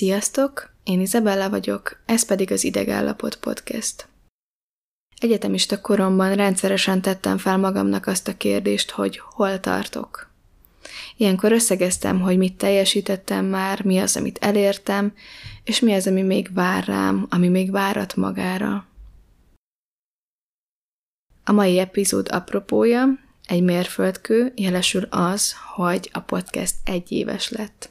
Sziasztok! Én Izabella vagyok, ez pedig az Idegállapot Podcast. Egyetemista koromban rendszeresen tettem fel magamnak azt a kérdést, hogy hol tartok. Ilyenkor összegeztem, hogy mit teljesítettem már, mi az, amit elértem, és mi az, ami még vár rám, ami még várat magára. A mai epizód apropója, egy mérföldkő, jelesül az, hogy a podcast egy éves lett.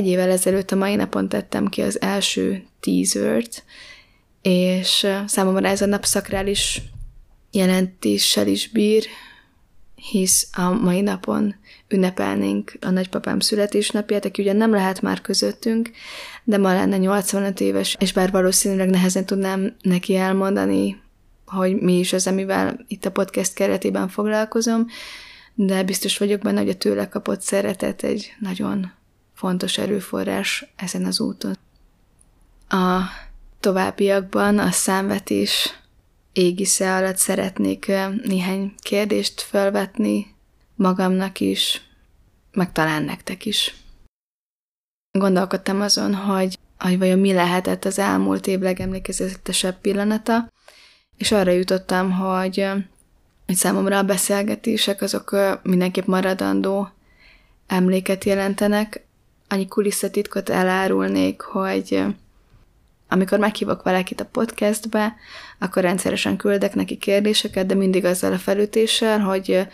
Egy évvel ezelőtt a mai napon tettem ki az első teasert, és számomra ez a nap szakrális jelentéssel is bír, hisz a mai napon ünnepelnénk a nagypapám születésnapját, aki ugyan nem lehet már közöttünk, de ma lenne 85 éves, és bár valószínűleg nehezen tudnám neki elmondani, hogy mi is az, amivel itt a podcast keretében foglalkozom, de biztos vagyok benne, hogy a tőle kapott szeretet egy nagyon fontos erőforrás ezen az úton. A továbbiakban a számvetés égisze alatt szeretnék néhány kérdést felvetni magamnak is, meg talán nektek is. Gondolkodtam azon, hogy, hogy vajon mi lehetett az elmúlt év legemlékezetesebb pillanata, és arra jutottam, hogy, hogy számomra a beszélgetések azok mindenképp maradandó emléket jelentenek, annyi kulisszatitkot elárulnék, hogy amikor meghívok valakit a podcastbe, akkor rendszeresen küldek neki kérdéseket, de mindig azzal a felütéssel, hogy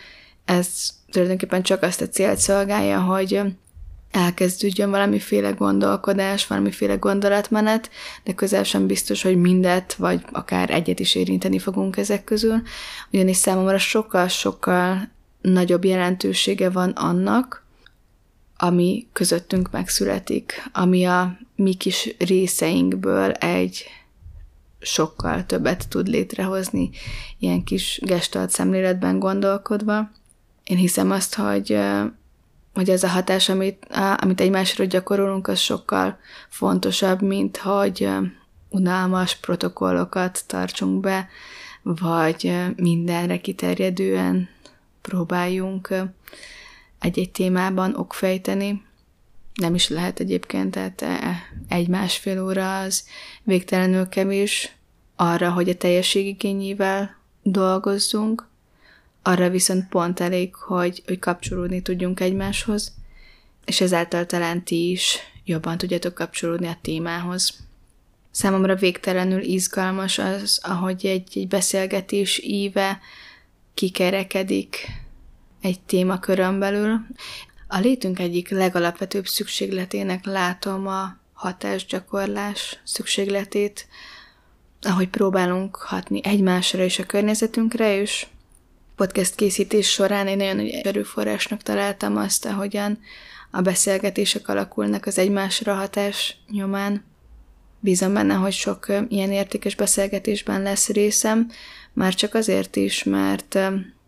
ez tulajdonképpen csak azt a célt szolgálja, hogy elkezdődjön valamiféle gondolkodás, valamiféle gondolatmenet, de közel sem biztos, hogy mindet, vagy akár egyet is érinteni fogunk ezek közül, ugyanis számomra sokkal-sokkal nagyobb jelentősége van annak, ami közöttünk megszületik, ami a mi kis részeinkből egy sokkal többet tud létrehozni, ilyen kis gestalt szemléletben gondolkodva. Én hiszem azt, hogy, hogy ez a hatás, amit, amit egymásra gyakorolunk, az sokkal fontosabb, mint hogy unalmas protokollokat tartsunk be, vagy mindenre kiterjedően próbáljunk egy-egy témában okfejteni. Nem is lehet egyébként, tehát e, egy-másfél óra az végtelenül kevés arra, hogy a teljességigényével dolgozzunk, arra viszont pont elég, hogy, hogy kapcsolódni tudjunk egymáshoz, és ezáltal talán ti is jobban tudjatok kapcsolódni a témához. Számomra végtelenül izgalmas az, ahogy egy, egy beszélgetés íve kikerekedik egy témakörön belül. A létünk egyik legalapvetőbb szükségletének látom a hatásgyakorlás szükségletét, ahogy próbálunk hatni egymásra és a környezetünkre, és podcast készítés során én nagyon nagy erőforrásnak találtam azt, ahogyan a beszélgetések alakulnak az egymásra hatás nyomán. Bízom benne, hogy sok ilyen értékes beszélgetésben lesz részem, már csak azért is, mert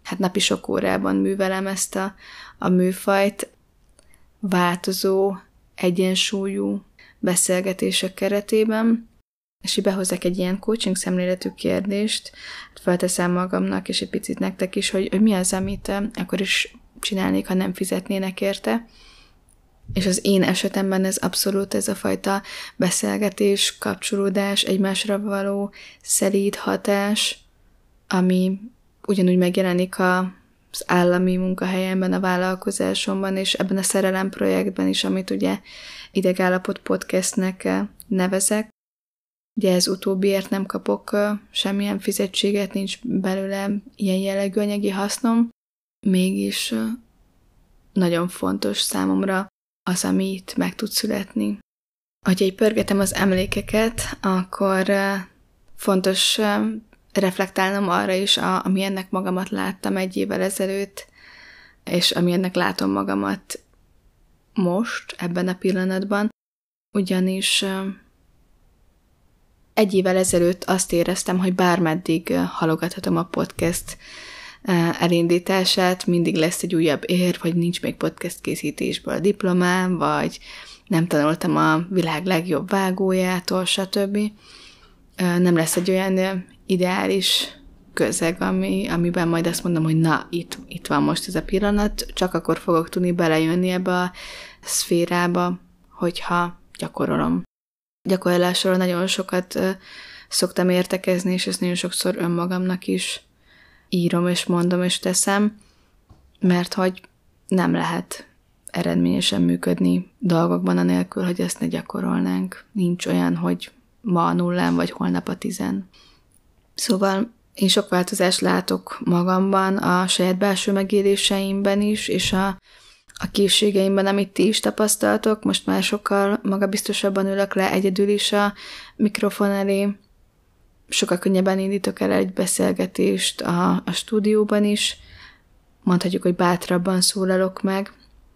hát napi sok órában művelem ezt a, a műfajt, változó, egyensúlyú beszélgetések keretében, és így behozok egy ilyen coaching szemléletű kérdést, felteszem magamnak, és egy picit nektek is, hogy, hogy mi az, amit akkor is csinálnék, ha nem fizetnének érte. És az én esetemben ez abszolút ez a fajta beszélgetés, kapcsolódás, egymásra való szelíd hatás, ami ugyanúgy megjelenik a, az állami munkahelyemben, a vállalkozásomban, és ebben a szerelem projektben is, amit ugye idegállapot podcastnek eh, nevezek. Ugye ez utóbbiért nem kapok eh, semmilyen fizetséget, nincs belőle ilyen jellegű anyagi hasznom, mégis eh, nagyon fontos számomra az, ami itt meg tud születni. Hogyha egy pörgetem az emlékeket, akkor fontos reflektálnom arra is, a, ami ennek magamat láttam egy évvel ezelőtt, és ami ennek látom magamat most, ebben a pillanatban, ugyanis egy évvel ezelőtt azt éreztem, hogy bármeddig halogathatom a podcast elindítását, mindig lesz egy újabb ér, vagy nincs még podcast készítésből a diplomám, vagy nem tanultam a világ legjobb vágójától, stb. Nem lesz egy olyan ideális közeg, ami, amiben majd azt mondom, hogy na, itt, itt van most ez a pillanat, csak akkor fogok tudni belejönni ebbe a szférába, hogyha gyakorolom. Gyakorlásról nagyon sokat szoktam értekezni, és ezt nagyon sokszor önmagamnak is írom, és mondom, és teszem, mert hogy nem lehet eredményesen működni dolgokban, anélkül, hogy ezt ne gyakorolnánk. Nincs olyan, hogy ma a nullán, vagy holnap a tizen. Szóval én sok változást látok magamban, a saját belső megéléseimben is, és a, a készségeimben, amit ti is tapasztaltok. Most már sokkal magabiztosabban ülök le egyedül is a mikrofon elé. Sokkal könnyebben indítok el egy beszélgetést a, a stúdióban is. Mondhatjuk, hogy bátrabban szólalok meg.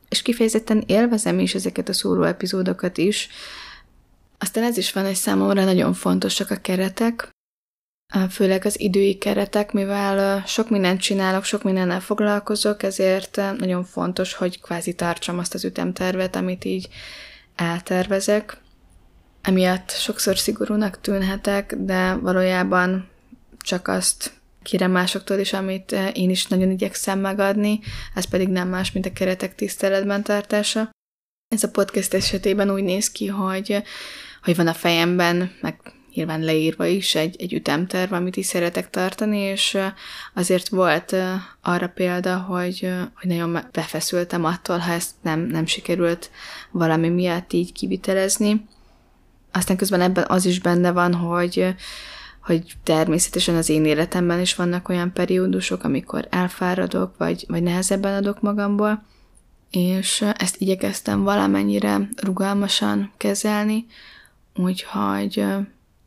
És kifejezetten élvezem is ezeket a szóló epizódokat is. Aztán ez is van, hogy számomra nagyon fontosak a keretek, főleg az idői keretek, mivel sok mindent csinálok, sok mindennel foglalkozok, ezért nagyon fontos, hogy kvázi tartsam azt az ütemtervet, amit így eltervezek. Emiatt sokszor szigorúnak tűnhetek, de valójában csak azt kérem másoktól is, amit én is nagyon igyekszem megadni, ez pedig nem más, mint a keretek tiszteletben tartása. Ez a podcast esetében úgy néz ki, hogy, hogy van a fejemben, meg nyilván leírva is egy, egy ütemterv, amit is szeretek tartani, és azért volt arra példa, hogy, hogy nagyon befeszültem attól, ha ezt nem, nem sikerült valami miatt így kivitelezni. Aztán közben ebben az is benne van, hogy, hogy természetesen az én életemben is vannak olyan periódusok, amikor elfáradok, vagy, vagy nehezebben adok magamból, és ezt igyekeztem valamennyire rugalmasan kezelni, úgyhogy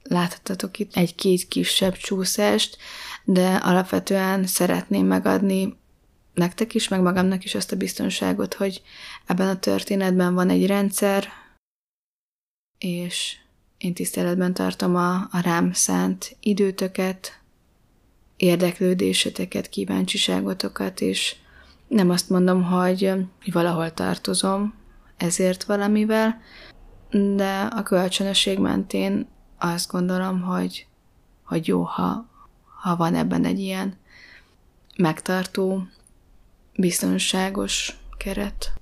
láthattatok itt egy-két kisebb csúszást, de alapvetően szeretném megadni nektek is, meg magamnak is azt a biztonságot, hogy ebben a történetben van egy rendszer, és én tiszteletben tartom a, a rám szánt időtöket, érdeklődéseteket, kíváncsiságotokat, és nem azt mondom, hogy, valahol tartozom ezért valamivel, de a kölcsönösség mentén azt gondolom, hogy, hogy jó, ha, ha van ebben egy ilyen megtartó, biztonságos keret.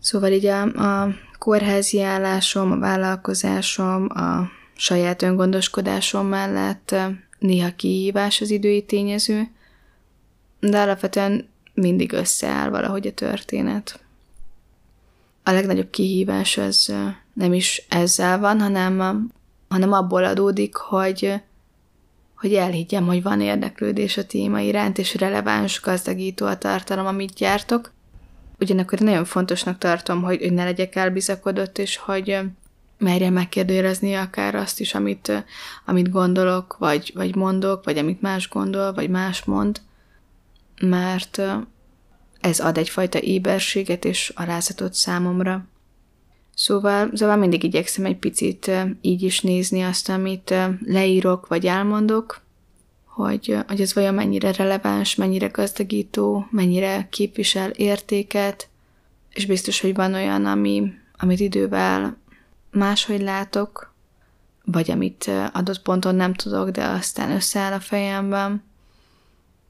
Szóval így a, a kórházi állásom, a vállalkozásom, a saját öngondoskodásom mellett néha kihívás az idői tényező, de alapvetően mindig összeáll valahogy a történet. A legnagyobb kihívás az nem is ezzel van, hanem hanem abból adódik, hogy, hogy elhiggyem, hogy van érdeklődés a téma iránt, és releváns, gazdagító a tartalom, amit gyártok. Ugyanakkor nagyon fontosnak tartom, hogy, hogy ne legyek elbizakodott, és hogy merjem megkérdőjelezni akár azt is, amit, amit gondolok, vagy, vagy mondok, vagy amit más gondol, vagy más mond, mert ez ad egyfajta éberséget és alázatot számomra. Szóval, szóval mindig igyekszem egy picit így is nézni azt, amit leírok vagy elmondok, hogy, hogy ez vajon mennyire releváns, mennyire gazdagító, mennyire képvisel értéket, és biztos, hogy van olyan, ami, amit idővel máshogy látok, vagy amit adott ponton nem tudok, de aztán összeáll a fejemben,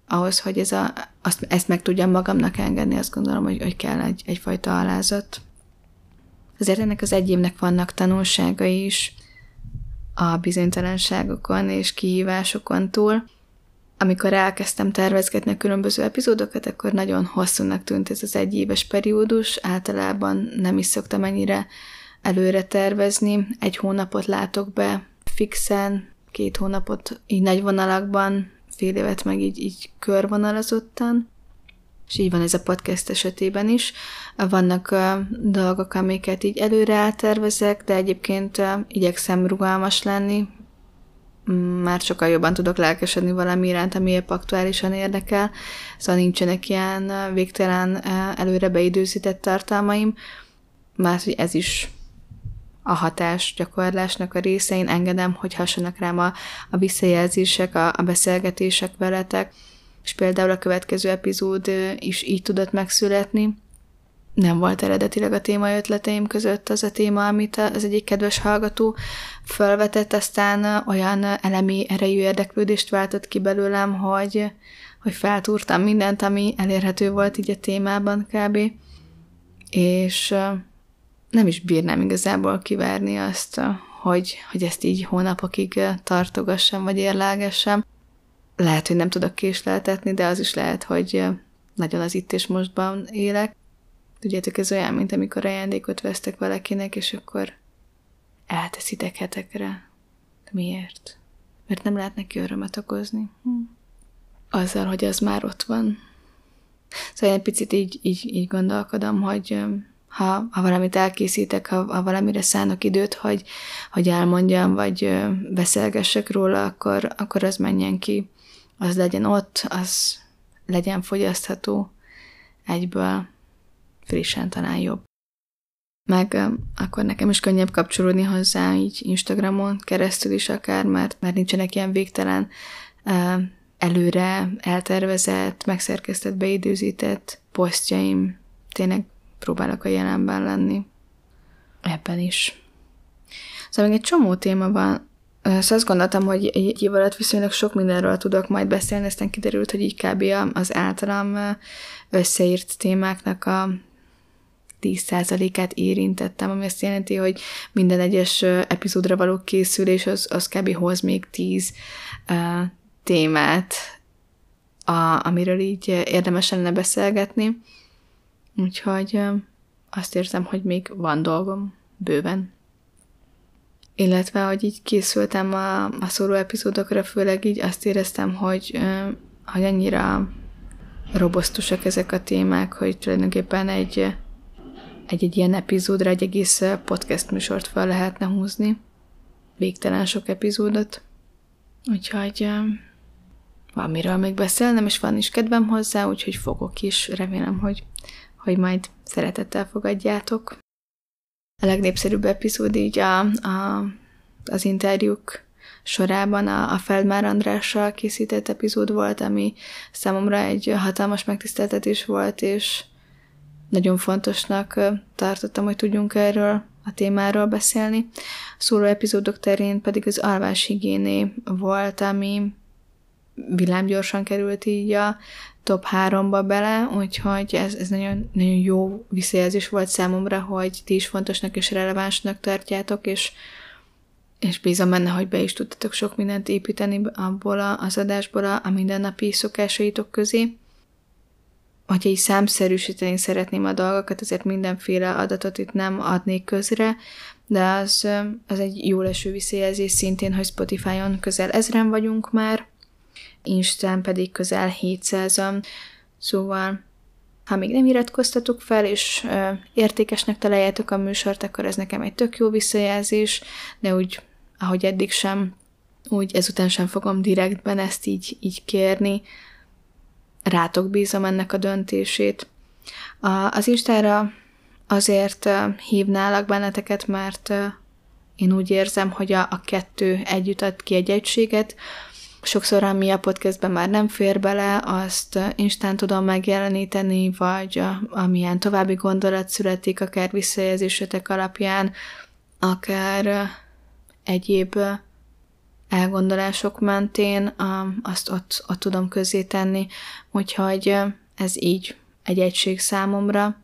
ahhoz, hogy ez a, azt, ezt meg tudjam magamnak engedni, azt gondolom, hogy, hogy kell egy, egyfajta alázat. Azért ennek az egyémnek vannak tanulságai is a bizonytalanságokon és kihívásokon túl. Amikor elkezdtem tervezgetni a különböző epizódokat, akkor nagyon hosszúnak tűnt ez az egyéves periódus. Általában nem is szoktam ennyire előre tervezni. Egy hónapot látok be fixen, két hónapot így nagy vonalakban, fél évet meg így, így körvonalazottan és így van ez a podcast esetében is. Vannak uh, dolgok, amiket így előre eltervezek, de egyébként uh, igyekszem rugalmas lenni, már sokkal jobban tudok lelkesedni valami iránt, ami épp aktuálisan érdekel, szóval nincsenek ilyen végtelen előre beidőzített tartalmaim, már hogy ez is a hatás gyakorlásnak a része, én engedem, hogy hasonlnak rám a, a visszajelzések, a, a beszélgetések veletek, és például a következő epizód is így tudott megszületni. Nem volt eredetileg a téma ötleteim között az a téma, amit az egyik kedves hallgató felvetett, aztán olyan elemi erejű érdeklődést váltott ki belőlem, hogy, hogy feltúrtam mindent, ami elérhető volt így a témában kb. És nem is bírnám igazából kivárni azt, hogy, hogy ezt így hónapokig tartogassam, vagy érlelgessem. Lehet, hogy nem tudok késleltetni, de az is lehet, hogy nagyon az itt és mostban élek. Tudjátok, ez olyan, mint amikor ajándékot vesztek valakinek, és akkor elteszitek hetekre. Miért? Mert nem lehet neki örömet okozni. Hm. Azzal, hogy az már ott van. Szóval egy picit így, így, így gondolkodom, hogy ha, ha valamit elkészítek, ha, ha valamire szánok időt, hogy, hogy elmondjam, vagy beszélgessek róla, akkor, akkor az menjen ki, az legyen ott, az legyen fogyasztható egyből, frissen talán jobb. Meg akkor nekem is könnyebb kapcsolódni hozzá, így Instagramon keresztül is akár, mert, mert nincsenek ilyen végtelen előre eltervezett, megszerkesztett, beidőzített posztjaim. Tényleg próbálok a jelenben lenni. Ebben is. Szóval még egy csomó téma van. Szóval azt gondoltam, hogy egy év alatt viszonylag sok mindenről tudok majd beszélni, aztán kiderült, hogy így kb. az általam összeírt témáknak a 10%-át érintettem, ami azt jelenti, hogy minden egyes epizódra való készülés az, az kb. hoz még 10 uh, témát, a, amiről így érdemes lenne beszélgetni. Úgyhogy azt érzem, hogy még van dolgom bőven. Illetve, hogy így készültem a, a szóló epizódokra, főleg így azt éreztem, hogy, hogy annyira robosztusak ezek a témák, hogy tulajdonképpen egy, egy, egy ilyen epizódra egy egész podcast műsort fel lehetne húzni. Végtelen sok epizódot. Úgyhogy van miről még beszélnem, és van is kedvem hozzá, úgyhogy fogok is. Remélem, hogy hogy majd szeretettel fogadjátok. A legnépszerűbb epizód így a, a, az interjúk sorában a, a Feldmár Andrással készített epizód volt, ami számomra egy hatalmas megtiszteltetés volt, és nagyon fontosnak tartottam, hogy tudjunk erről a témáról beszélni. A szóló epizódok terén pedig az alváshigiéné volt, ami villámgyorsan került így a top 3-ba bele, úgyhogy ez, ez nagyon, nagyon jó visszajelzés volt számomra, hogy ti is fontosnak és relevánsnak tartjátok, és, és bízom benne, hogy be is tudtatok sok mindent építeni abból az adásból a, a mindennapi szokásaitok közé. Hogyha így számszerűsíteni szeretném a dolgokat, azért mindenféle adatot itt nem adnék közre, de az, az egy jó leső visszajelzés szintén, hogy Spotify-on közel ezren vagyunk már, Instán pedig közel 700-an, szóval ha még nem iratkoztatok fel, és ö, értékesnek találjátok a műsort, akkor ez nekem egy tök jó visszajelzés, de úgy, ahogy eddig sem, úgy ezután sem fogom direktben ezt így, így kérni. Rátok bízom ennek a döntését. A, az Instára azért hívnálak benneteket, mert én úgy érzem, hogy a, a kettő együtt ad ki egy egységet, sokszor, ami a podcastben már nem fér bele, azt instán tudom megjeleníteni, vagy amilyen további gondolat születik, akár visszajelzésetek alapján, akár egyéb elgondolások mentén, azt ott, ott tudom közé tenni, úgyhogy ez így egy egység számomra,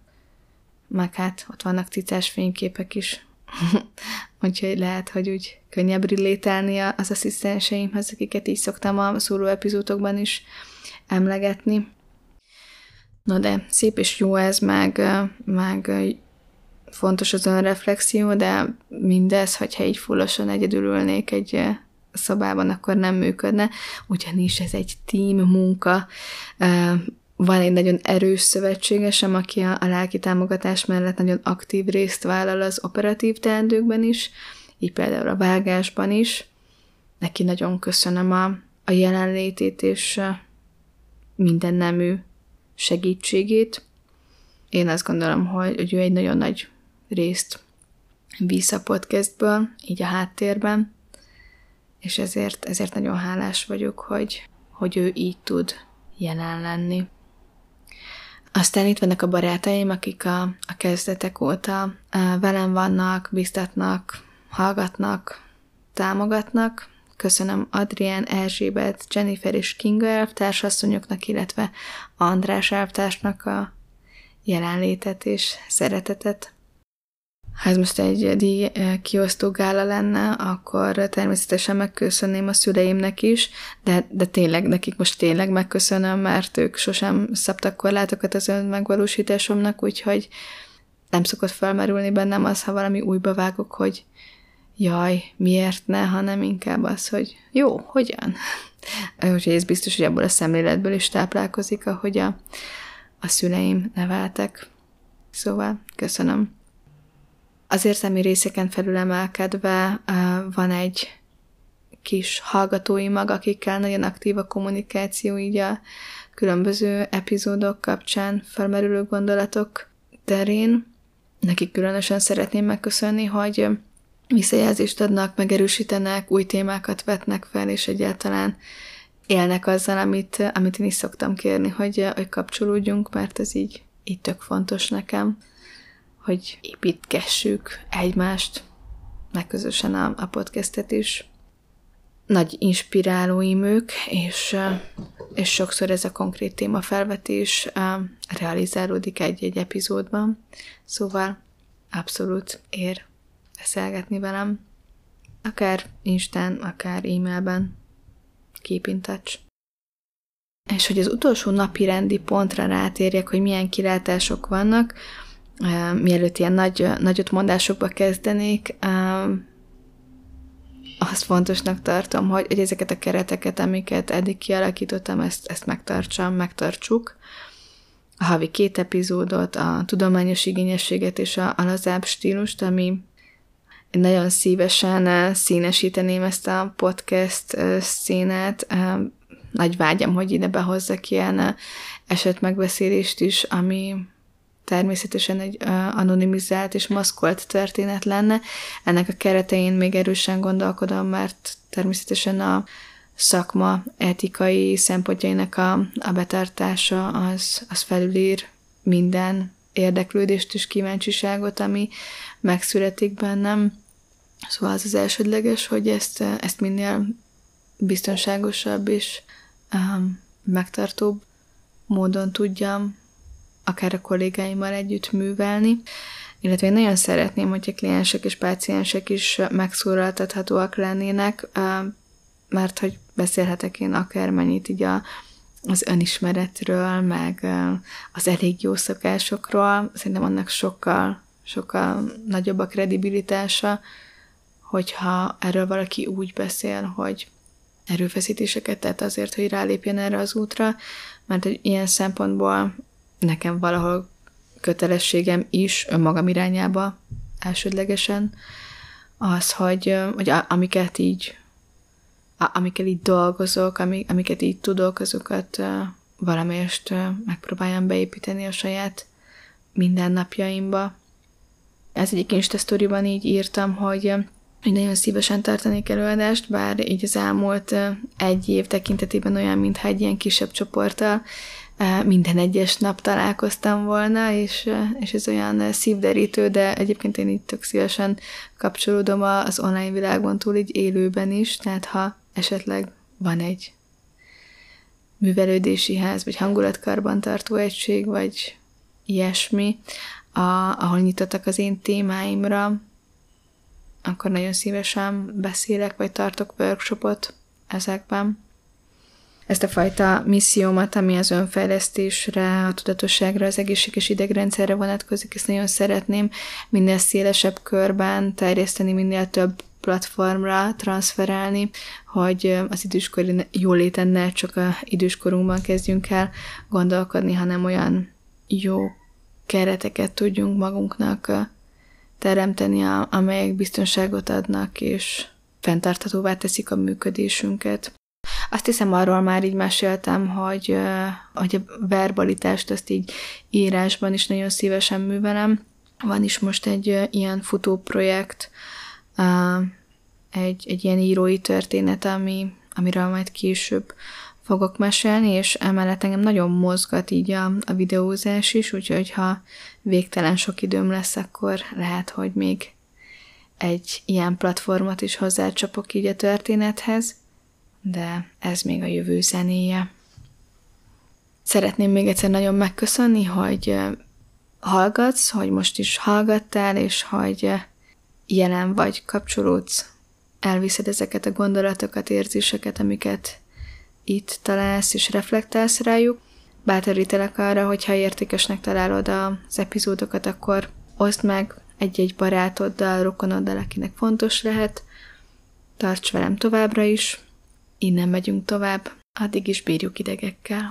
meg hát ott vannak cicás fényképek is, úgyhogy lehet, hogy úgy könnyebb relételni az asszisztenseimhez, akiket így szoktam a szóló epizódokban is emlegetni. Na de szép és jó ez, meg, meg fontos az önreflexió, de mindez, hogyha így fullosan egyedül ülnék egy szobában, akkor nem működne, ugyanis ez egy team munka, van egy nagyon erős szövetségesem, aki a, a lelki támogatás mellett nagyon aktív részt vállal az operatív teendőkben is, így például a vágásban is. Neki nagyon köszönöm a, a jelenlétét és minden nemű segítségét. Én azt gondolom, hogy, hogy ő egy nagyon nagy részt visz a podcastből, így a háttérben, és ezért, ezért nagyon hálás vagyok, hogy, hogy ő így tud jelen lenni. Aztán itt vannak a barátaim, akik a, a kezdetek óta velem vannak, biztatnak, hallgatnak, támogatnak. Köszönöm Adrián, Erzsébet, Jennifer és Kinga elvtársasszonyoknak, illetve András elvtársnak a jelenlétet és szeretetet. Ha ez most egy díj kiosztó gála lenne, akkor természetesen megköszönném a szüleimnek is, de, de tényleg, nekik most tényleg megköszönöm, mert ők sosem szabtak korlátokat az ön megvalósításomnak, úgyhogy nem szokott felmerülni bennem az, ha valami újba vágok, hogy jaj, miért ne, hanem inkább az, hogy jó, hogyan? Úgyhogy ez biztos, hogy abból a szemléletből is táplálkozik, ahogy a, a szüleim neveltek. Szóval köszönöm. Az érzelmi részeken felülemelkedve van egy kis hallgatói mag, akikkel nagyon aktív a kommunikáció, így a különböző epizódok kapcsán felmerülő gondolatok terén. Nekik különösen szeretném megköszönni, hogy visszajelzést adnak, megerősítenek, új témákat vetnek fel, és egyáltalán élnek azzal, amit, amit én is szoktam kérni, hogy, hogy kapcsolódjunk, mert ez így, így tök fontos nekem hogy építgessük egymást, meg közösen a, a podcastet is. Nagy inspirálóim ők, és, és sokszor ez a konkrét téma felvetés realizálódik egy-egy epizódban, szóval abszolút ér beszélgetni velem, akár Instán, akár e-mailben, keep in touch. És hogy az utolsó napi rendi pontra rátérjek, hogy milyen kilátások vannak, mielőtt ilyen nagy, nagyot mondásokba kezdenék, azt fontosnak tartom, hogy, hogy ezeket a kereteket, amiket eddig kialakítottam, ezt, ezt megtartsam, megtartsuk. A havi két epizódot, a tudományos igényességet és a, a lazább stílust, ami nagyon szívesen színesíteném ezt a podcast színát. Nagy vágyam, hogy ide behozzak ilyen esetmegbeszélést is, ami, természetesen egy anonimizált és maszkolt történet lenne. Ennek a keretein még erősen gondolkodom, mert természetesen a szakma etikai szempontjainak a, a betartása az, az felülír minden érdeklődést és kíváncsiságot, ami megszületik bennem. Szóval az az elsődleges, hogy ezt, ezt minél biztonságosabb és um, megtartóbb módon tudjam akár a kollégáimmal együtt művelni, illetve én nagyon szeretném, hogy a kliensek és páciensek is megszólaltathatóak lennének, mert hogy beszélhetek én akármennyit így a, az önismeretről, meg az elég jó szokásokról, szerintem annak sokkal, sokkal nagyobb a kredibilitása, hogyha erről valaki úgy beszél, hogy erőfeszítéseket tett azért, hogy rálépjen erre az útra, mert egy ilyen szempontból nekem valahol kötelességem is önmagam irányába elsődlegesen, az, hogy, hogy amiket így amiket így dolgozok, amiket így tudok, azokat valamelyest megpróbáljam beépíteni a saját mindennapjaimba. Ez egyik Insta így írtam, hogy hogy nagyon szívesen tartanék előadást, bár így az elmúlt egy év tekintetében olyan, mintha egy ilyen kisebb csoporttal minden egyes nap találkoztam volna, és, és ez olyan szívderítő, de egyébként én itt tök szívesen kapcsolódom az online világon túl így élőben is, tehát ha esetleg van egy művelődési ház, vagy hangulatkarbantartó egység, vagy ilyesmi, a, ahol nyitottak az én témáimra, akkor nagyon szívesen beszélek, vagy tartok workshopot ezekben ezt a fajta missziómat, ami az önfejlesztésre, a tudatosságra, az egészséges idegrendszerre vonatkozik, ezt nagyon szeretném minél szélesebb körben terjeszteni, minél több platformra transferálni, hogy az időskori jóléten ne csak a időskorunkban kezdjünk el gondolkodni, hanem olyan jó kereteket tudjunk magunknak teremteni, amelyek biztonságot adnak, és fenntarthatóvá teszik a működésünket. Azt hiszem, arról már így meséltem, hogy, hogy a verbalitást azt így írásban is nagyon szívesen művelem. Van is most egy ilyen futóprojekt, egy, egy ilyen írói történet, ami, amiről majd később fogok mesélni, és emellett engem nagyon mozgat így a, a videózás is, úgyhogy ha végtelen sok időm lesz, akkor lehet, hogy még egy ilyen platformot is hozzácsapok így a történethez de ez még a jövő zenéje. Szeretném még egyszer nagyon megköszönni, hogy hallgatsz, hogy most is hallgattál, és hogy jelen vagy, kapcsolódsz, elviszed ezeket a gondolatokat, érzéseket, amiket itt találsz, és reflektálsz rájuk. Bátorítelek arra, hogyha értékesnek találod az epizódokat, akkor oszd meg egy-egy barátoddal, rokonoddal, akinek fontos lehet. Tarts velem továbbra is, innen megyünk tovább, addig is bírjuk idegekkel.